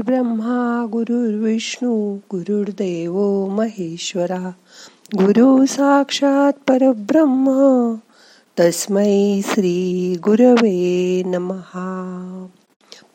ब्रह्मा गुरुर्विष्णू गुरुर्देव महेश्वरा। गुरु साक्षात परब्रह्म तस्मै श्री गुरवे नमहा।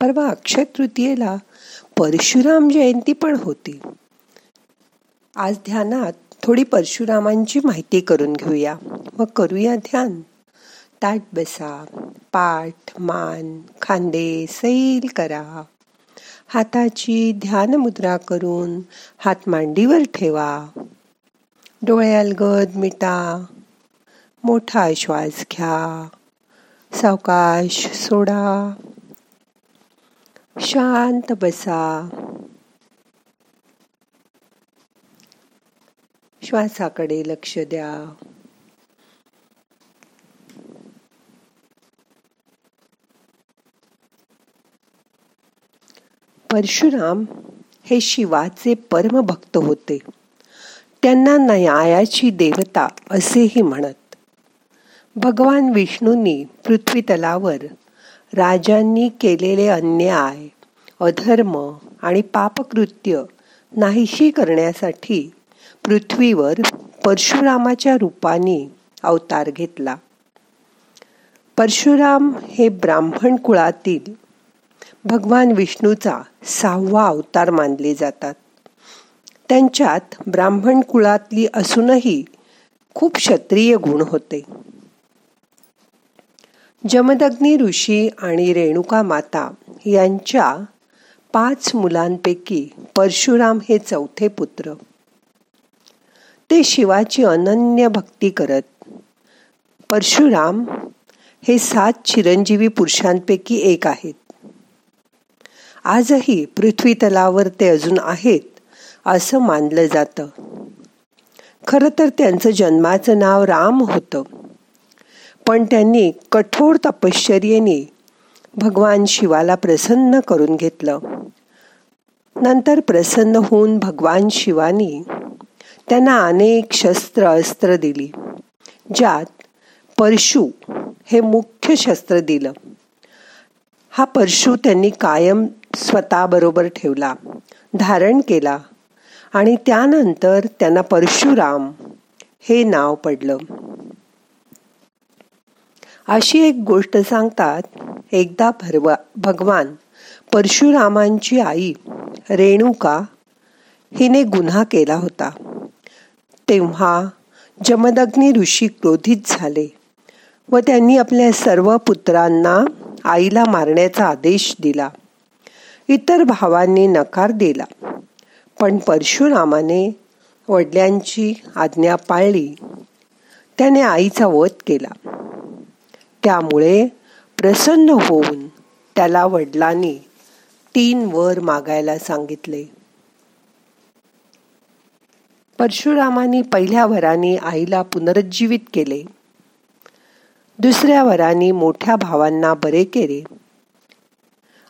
परवा अक्षय तृतीयेला परशुराम जयंती पण होती. आज ध्यानात थोडी परशुरामांची माहिती करून घेऊया. मग करूया ध्यान. ताट बसा पाठ मान खांदे सैल करा. हाताची ध्यान मुद्रा करून हात मांडीवर ठेवा. डोळे गद मिटा. मोठा श्वास घ्या. सावकाश सोडा. शांत बसा. श्वासाकडे लक्ष द्या. परशुराम हे शिवाचे परमभक्त होते. त्यांना न्यायाची देवता असेही म्हणत. भगवान विष्णूंनी पृथ्वीतलावर राजांनी केलेले अन्याय अधर्म आणि पापकृत्य नाहीशी करण्यासाठी पृथ्वीवर परशुरामाच्या रूपाने अवतार घेतला. परशुराम हे ब्राह्मण कुळातील भगवान विष्णूचा सहावा अवतार मानले जातात. त्यांच्यात ब्राह्मण कुळातली असूनही खूप क्षत्रिय गुण होते. जमदग्नी ऋषी आणि रेणुका माता यांच्या पाच मुलांपैकी परशुराम हे चौथे पुत्र. ते शिवाची अनन्य भक्ती करत परशुराम हे सात चिरंजीवी पुरुषांपैकी एक आहेत. आजही पृथ्वी तलावर ते अजून आहेत असं मानलं जातं. खर तर त्यांचं जन्माचं नाव राम होतं. पण त्यांनी कठोर तपश्चर्येने भगवान शिवाला प्रसन्न करून घेतलं. नंतर प्रसन्न होऊन भगवान शिवानी त्यांना अनेक शस्त्र अस्त्र दिली ज्यात परशु हे मुख्य शस्त्र दिलं. हा परशु त्यांनी कायम स्वतःबरोबर ठेवला धारण केला आणि त्यानंतर त्यांना परशुराम हे नाव पडलं. अशी एक गोष्ट सांगतात एकदा भरवा भगवान परशुरामांची आई रेणुका हिने गुन्हा केला होता. तेव्हा जमदग्नी ऋषी क्रोधित झाले व त्यांनी आपल्या सर्व पुत्रांना आईला मारण्याचा आदेश दिला. इतर भावांनी नकार दिला. पण परशुरामाने वडिलांची आज्ञा पाळली. त्याने आईचा वध केला. त्यामुळे प्रसन्न होऊन त्याला वडिलांनी तीन वर मागायला सांगितले. परशुरामानी पहिल्या वराने आईला पुनरुज्जीवित केले. दुसऱ्या वराने मोठ्या भावांना बरे केले.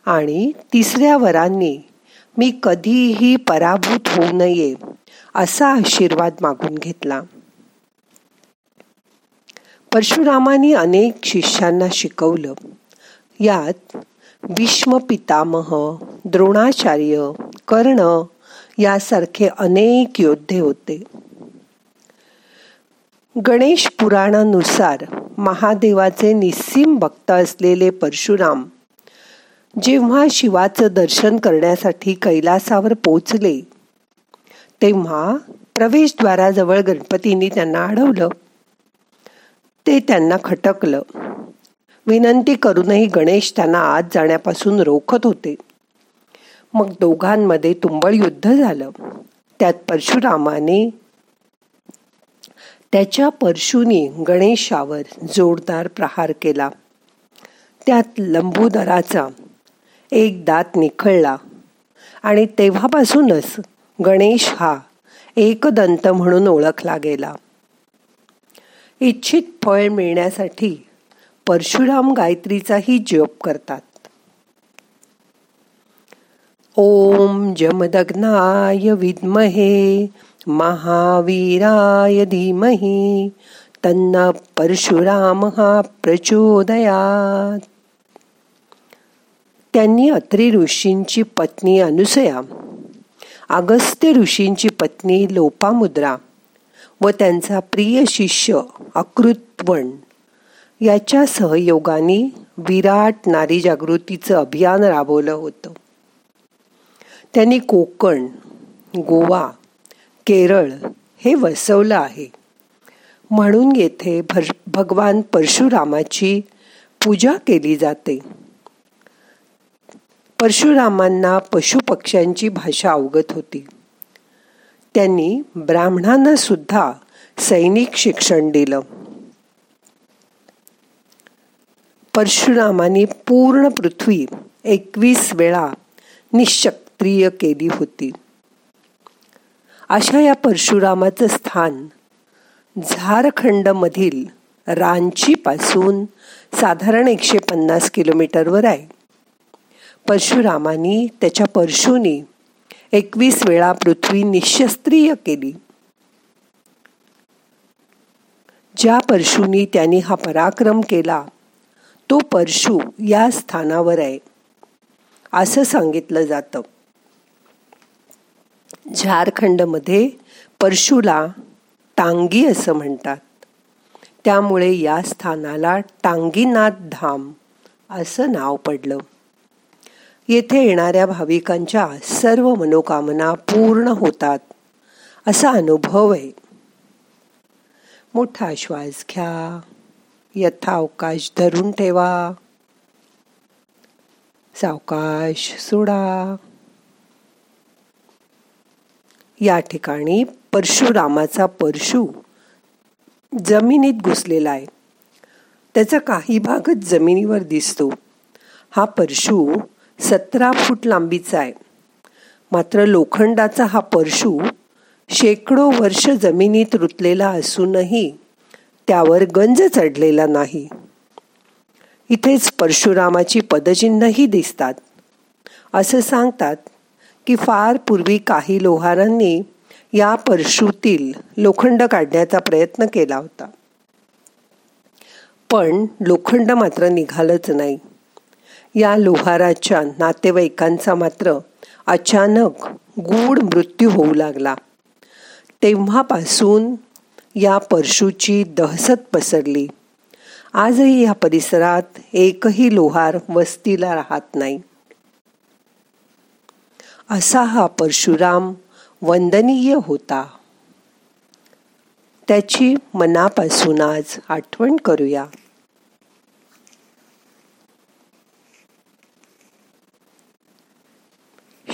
आणि तिसऱ्या वरांनी मी कधीही पराभूत होऊ नये असा आशीर्वाद मागून घेतला. परशुरामानी अनेक शिष्यांना शिकवलं. यात भीष्म पितामह द्रोणाचार्य कर्ण यासारखे अनेक योद्धे होते. गणेश पुराणानुसार महादेवाचे निस्सीम भक्त असलेले परशुराम जेव्हा शिवाचं दर्शन करण्यासाठी कैलासावर पोचले तेव्हा प्रवेशद्वाराजवळ गणपतींनी त्यांना अडवलं. ते त्यांना खटकलं. विनंती करूनही गणेश त्यांना आत जाण्यापासून रोखत होते. मग दोघांमध्ये तुंबळ युद्ध झालं. त्यात परशुरामाने त्याच्या परशुनी गणेशावर जोरदार प्रहार केला. त्यात लंबूदराचा एक दात निखळला. आणि तेव्हापासूनच गणेश हा एकदंत म्हणून ओळखला गेला. इच्छित फळ मिळण्यासाठी परशुराम गायत्रीचाही जप करतात. ओम जमदग्नाय विद्महे महावीराय धीमही तन्न परशुराम हा प्रचोदयात. त्यांनी अत्री ऋषींची पत्नी अनुसया अगस्त्य ऋषींची पत्नी लोपामुद्रा व त्यांचा प्रिय शिष्य अकृत्वण याच्या सहयोगाने विराट नारी जागृतीचं अभियान राबवलं होतं. त्यांनी कोकण गोवा केरळ हे वसवलं आहे. म्हणून येथे भर भगवान परशुरामाची पूजा केली जाते. परशुरामांना पशुपक्ष्यांची भाषा अवगत होती. त्यांनी ब्राह्मणांना सुद्धा सैनिक शिक्षण दिलं. परशुरामाने पूर्ण पृथ्वी एकवीस वेळा निशक्रिय केली होती. अशा या परशुरामाचं स्थान झारखंडमधील पासून साधारण एकशे पन्नास किलोमीटरवर आहे. परशुरामानी त्याच्या परशुनी एकवीस वेळा पृथ्वी निशस्त्रीय केली. ज्या परशुनी त्यांनी हा पराक्रम केला तो परशु या स्थानावर आहे असं सांगितलं जातं. झारखंडमध्ये परशुला टांगी असं म्हणतात. त्यामुळे या स्थानाला टांगीनाथ धाम असं नाव पडलं. येथे येणाऱ्या भाविकांच्या सर्व मनोकामना पूर्ण होतात. असा अनुभव आहे. मोठा श्वास घ्या. यथावकाश धरून ठेवा. सावकाश सोडा. या ठिकाणी परशुरामाचा परशु जमिनीत घुसलेला आहे. त्याचा काही भागच जमिनीवर दिसतो. हा परशु सतरा फूट लांबीचा आहे. मात्र लोखंडाचा हा परशू शेकडो वर्ष जमिनीत रुतलेला असूनही त्यावर गंज चढलेला नाही. इथेच परशुरामाची पदचिन्हही दिसतात. असं सांगतात की फार पूर्वी काही लोहारांनी या परशूतील लोखंड काढण्याचा प्रयत्न केला होता. पण लोखंड मात्र निघालंच नाही. या लोहाराच्या नातेवाईकांचा मात्र अचानक गूढ मृत्यू होऊ लागला. तेव्हापासून या परशूची दहशत पसरली. आजही या परिसरात एकही लोहार वस्तीला राहत नाही. असा हा परशुराम वंदनीय होता. त्याची मनापासून आज आठवण करूया.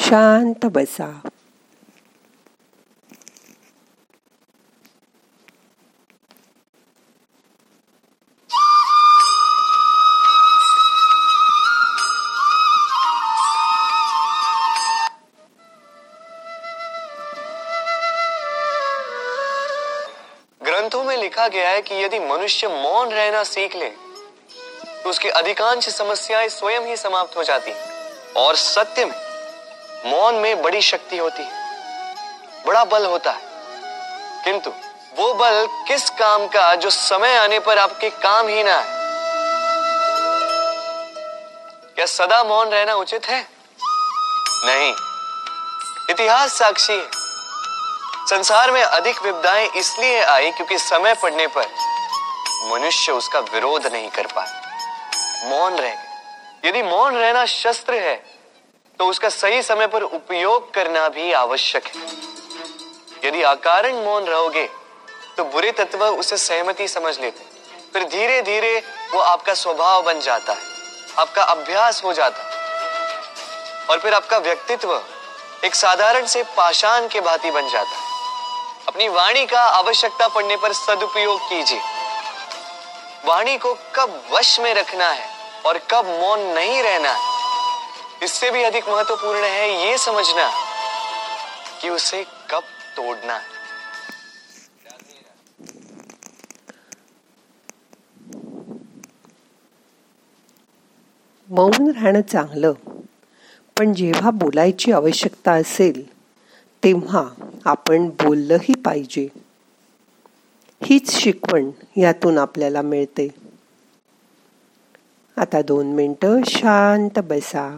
शांत बसा। ग्रंथों में लिखा गया है कि यदि मनुष्य मौन रहना सीख ले तो उसकी अधिकांश समस्याएँ स्वयं ही समाप्त हो जाती और सत्य में मौन में बड़ी शक्ति होती है। बड़ा बल होता है। किंतु वो बल किस काम का जो समय आने पर आपके काम ही ना है क्या सदा मौन रहना उचित है? नहीं। इतिहास साक्षी है। संसार में अधिक विपदाएँ इसलिए आई क्योंकि समय पड़ने पर मनुष्य उसका विरोध नहीं कर पाया मौन रह यदि मौन रहना शस्त्र है तो उसका सही समय पर उपयोग करना भी आवश्यक है। यदि अकारण मौन रहोगे तो बुरे तत्व उसे सहमति समझ लेते फिर धीरे धीरे वो आपका स्वभाव बन जाता है, आपका अभ्यास हो जाता है। और फिर आपका व्यक्तित्व एक साधारण से पाषाण के भांति बन जाता है। अपनी वाणी का आवश्यकता पड़ने पर सदुपयोग कीजिए। वाणी को कब वश में रखना है और कब मौन नहीं रहना है इससे भी अधिक महत्त्वपूर्ण है ये समझना कि उसे कब तोड़ना है। मौन राहणं चांगलं पण जेव्हा बोलायची आवश्यकता असेल तेव्हा आपण बोललंही पाहिजे. हीच शिकवण यातून आपल्याला मिळते. आता दोन मिनटं शांत बसा.